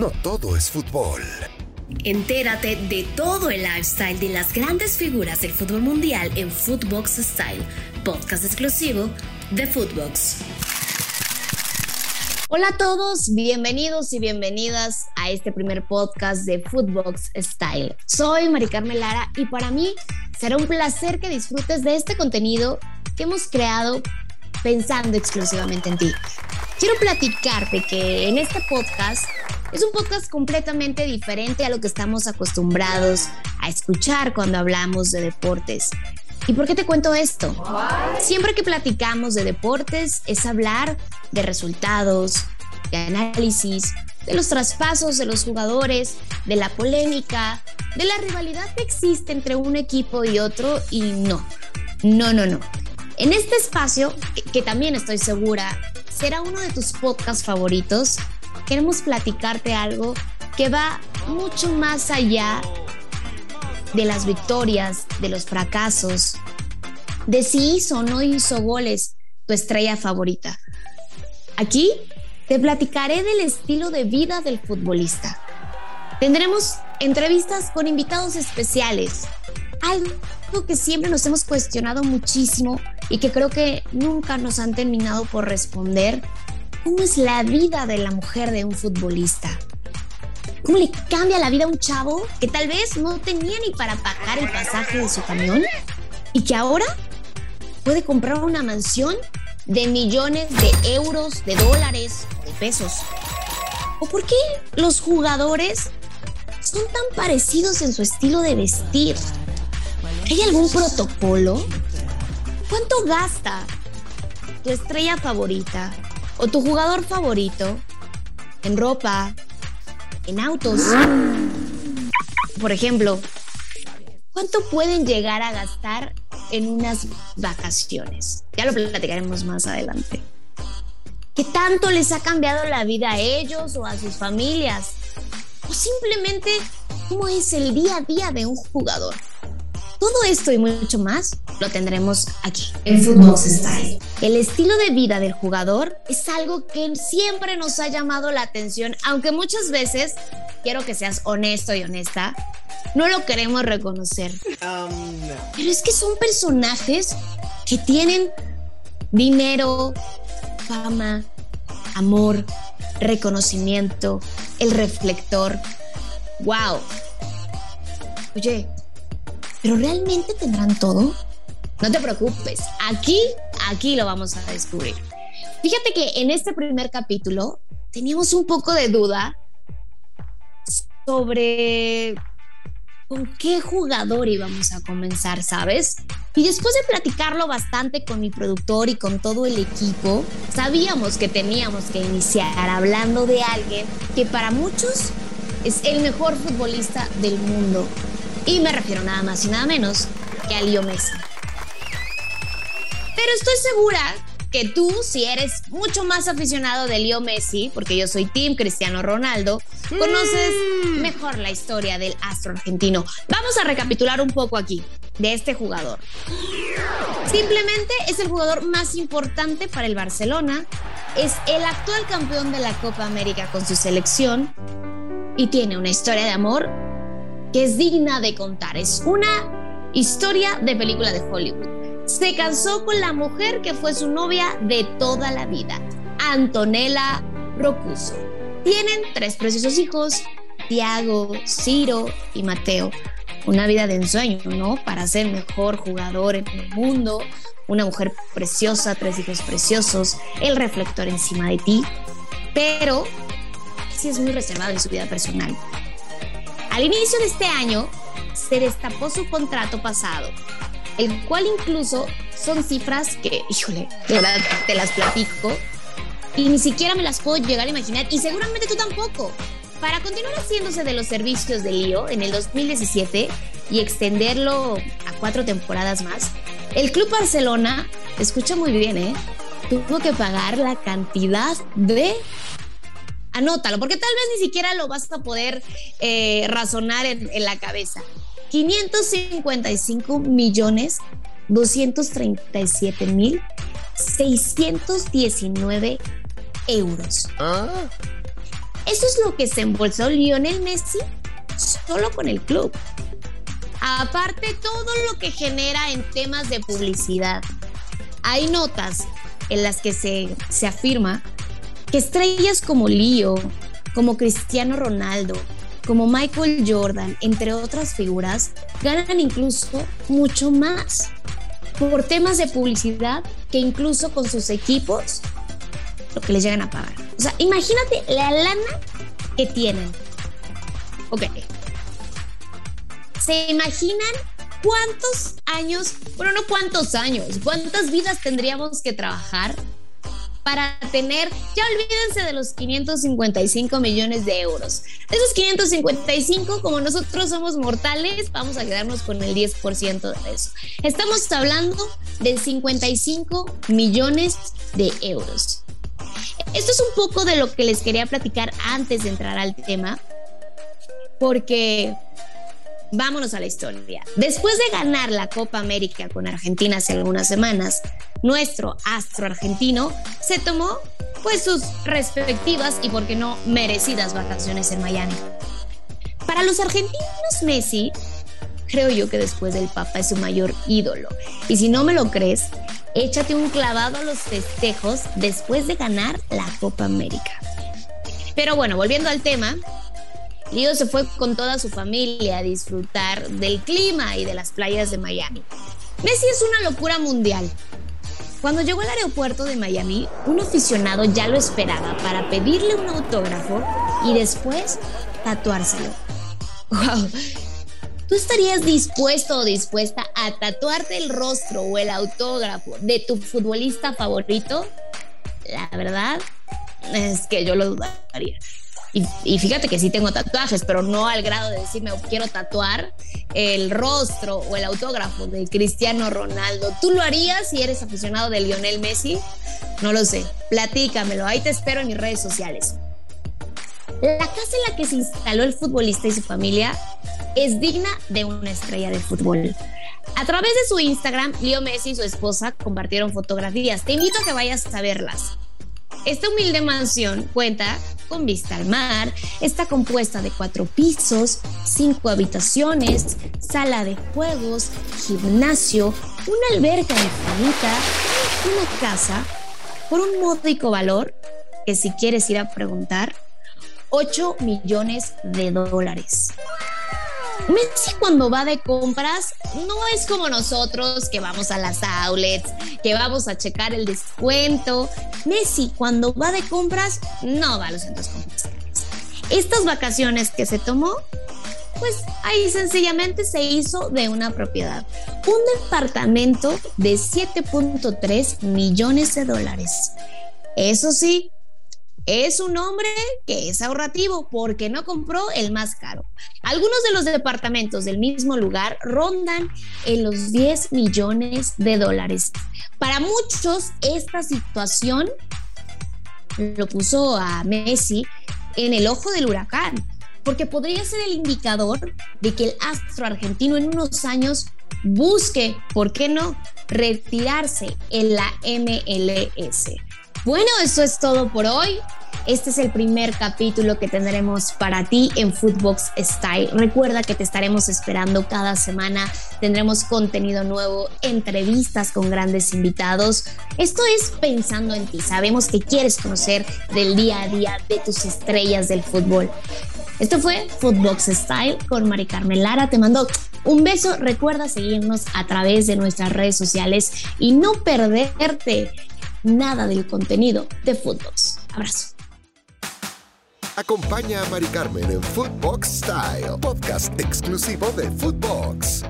no todo es fútbol. Entérate de todo el lifestyle de las grandes figuras del fútbol mundial en Footbox Style, podcast exclusivo de Footbox. Hola a todos, bienvenidos y bienvenidas a este primer podcast de Footbox Style. Soy Mari Carmen Lara y para mí será un placer que disfrutes de este contenido que hemos creado pensando exclusivamente en ti. Quiero platicarte que en este podcast es un podcast completamente diferente a lo que estamos acostumbrados a escuchar cuando hablamos de deportes. ¿Y por qué te cuento esto? Siempre que platicamos de deportes es hablar de resultados, de análisis, de los traspasos de los jugadores, de la polémica, de la rivalidad que existe entre un equipo y otro y no, no, no, no. En este espacio, que también estoy segura será uno de tus podcasts favoritos, queremos platicarte algo que va mucho más allá de las victorias, de los fracasos, de si hizo o no hizo goles tu estrella favorita. Aquí te platicaré del estilo de vida del futbolista. Tendremos entrevistas con invitados especiales, algo que siempre nos hemos cuestionado muchísimo y que creo que nunca nos han terminado por responder. ¿Cómo es la vida de la mujer de un futbolista? ¿Cómo le cambia la vida a un chavo que tal vez no tenía ni para pagar el pasaje de su camión y que ahora puede comprar una mansión de millones de euros, de dólares o de pesos? ¿O por qué los jugadores son tan parecidos en su estilo de vestir? ¿Hay algún protocolo? ¿Cuánto gasta tu estrella favorita o tu jugador favorito en ropa, en autos? Por ejemplo, ¿cuánto pueden llegar a gastar en unas vacaciones? Ya lo platicaremos más adelante. ¿Qué tanto les ha cambiado la vida a ellos o a sus familias? O simplemente, ¿cómo es el día a día de un jugador? Todo esto y mucho más lo tendremos aquí en Footbox Style. El estilo de vida del jugador es algo que siempre nos ha llamado la atención, aunque muchas veces, quiero que seas honesto y honesta, no lo queremos reconocer. Um, Pero es que son personajes que tienen dinero, fama, amor, reconocimiento, el reflector. ¡Wow! Oye, ¿Pero realmente tendrán todo? No te preocupes, aquí, aquí lo vamos a descubrir. Fíjate que en este primer capítulo teníamos un poco de duda sobre con qué jugador íbamos a comenzar, ¿sabes? Y después de platicarlo bastante con mi productor y con todo el equipo, sabíamos que teníamos que iniciar hablando de alguien que para muchos es el mejor futbolista del mundo y me refiero nada más y nada menos que a Leo Messi. Pero estoy segura que tú, si eres mucho más aficionado de Leo Messi, porque yo soy Team Cristiano Ronaldo, conoces mm. mejor la historia del astro argentino. Vamos a recapitular un poco aquí de este jugador. Simplemente es el jugador más importante para el Barcelona, es el actual campeón de la Copa América con su selección y tiene una historia de amor que es digna de contar. Es una historia de película de Hollywood. Se casó con la mujer que fue su novia de toda la vida, Antonella Rocuso. Tienen tres preciosos hijos, Tiago, Ciro y Mateo. Una vida de ensueño, ¿no? Para ser mejor jugador en el mundo, una mujer preciosa, tres hijos preciosos, el reflector encima de ti. Pero sí es muy reservado en su vida personal. Al inicio de este año se destapó su contrato pasado, el cual incluso son cifras que, híjole, de verdad te las platico y ni siquiera me las puedo llegar a imaginar y seguramente tú tampoco. Para continuar haciéndose de los servicios de Lío en el 2017 y extenderlo a cuatro temporadas más, el Club Barcelona, escucha muy bien, ¿eh? tuvo que pagar la cantidad de anótalo, porque tal vez ni siquiera lo vas a poder eh, razonar en, la cabeza. 555 millones 237 mil 619 euros. ¿Ah? Eso es lo que se embolsó Lionel Messi solo con el club. Aparte, todo lo que genera en temas de publicidad. Hay notas en las que se, se afirma que estrellas como Leo, como Cristiano Ronaldo, como Michael Jordan, entre otras figuras, ganan incluso mucho más por temas de publicidad que incluso con sus equipos lo que les llegan a pagar. O sea, imagínate la lana que tienen. Ok. ¿Se imaginan cuántos años, bueno, no cuántos años, cuántas vidas tendríamos que trabajar para tener, ya olvídense de los 555 millones de euros. De esos 555, como nosotros somos mortales, vamos a quedarnos con el 10% de eso. Estamos hablando de 55 millones de euros. Esto es un poco de lo que les quería platicar antes de entrar al tema, porque vámonos a la historia. Después de ganar la Copa América con Argentina hace algunas semanas, nuestro astro argentino se tomó pues sus respectivas y por qué no merecidas vacaciones en Miami. Para los argentinos Messi, creo yo que después del Papa es su mayor ídolo. Y si no me lo crees, échate un clavado a los festejos después de ganar la Copa América. Pero bueno, volviendo al tema, Lío se fue con toda su familia a disfrutar del clima y de las playas de Miami. Messi es una locura mundial. Cuando llegó al aeropuerto de Miami, un aficionado ya lo esperaba para pedirle un autógrafo y después tatuárselo. ¡Wow! ¿Tú estarías dispuesto o dispuesta a tatuarte el rostro o el autógrafo de tu futbolista favorito? La verdad es que yo lo dudaría. Y, fíjate que sí tengo tatuajes, pero no al grado de decirme quiero tatuar el rostro o el autógrafo de Cristiano Ronaldo. ¿Tú lo harías si eres aficionado de Lionel Messi? No lo sé. Platícamelo. Ahí te espero en mis redes sociales. La casa en la que se instaló el futbolista y su familia es digna de una estrella de fútbol. A través de su Instagram, Leo Messi y su esposa compartieron fotografías. Te invito a que vayas a verlas. Esta humilde mansión cuenta con vista al mar, está compuesta de cuatro pisos, cinco habitaciones, sala de juegos, gimnasio, una alberca infinita, una casa por un módico valor que si quieres ir a preguntar, 8 millones de dólares. Messi cuando va de compras no es como nosotros que vamos a las outlets, que vamos a checar el descuento. Messi cuando va de compras no va a los centros comerciales. Estas vacaciones que se tomó, pues ahí sencillamente se hizo de una propiedad. Un departamento de 7.3 millones de dólares. Eso sí, es un hombre que es ahorrativo porque no compró el más caro. Algunos de los departamentos del mismo lugar rondan en los 10 millones de dólares. Para muchos, esta situación lo puso a Messi en el ojo del huracán, porque podría ser el indicador de que el astro argentino en unos años busque, ¿por qué no?, retirarse en la MLS. Bueno, eso es todo por hoy. Este es el primer capítulo que tendremos para ti en Footbox Style. Recuerda que te estaremos esperando cada semana. Tendremos contenido nuevo, entrevistas con grandes invitados. Esto es pensando en ti. Sabemos que quieres conocer del día a día de tus estrellas del fútbol. Esto fue Footbox Style con Mari Carmen Lara. Te mando un beso. Recuerda seguirnos a través de nuestras redes sociales y no perderte nada del contenido de Footbox. Abrazo. Acompaña a Mari Carmen en Footbox Style, podcast exclusivo de Footbox.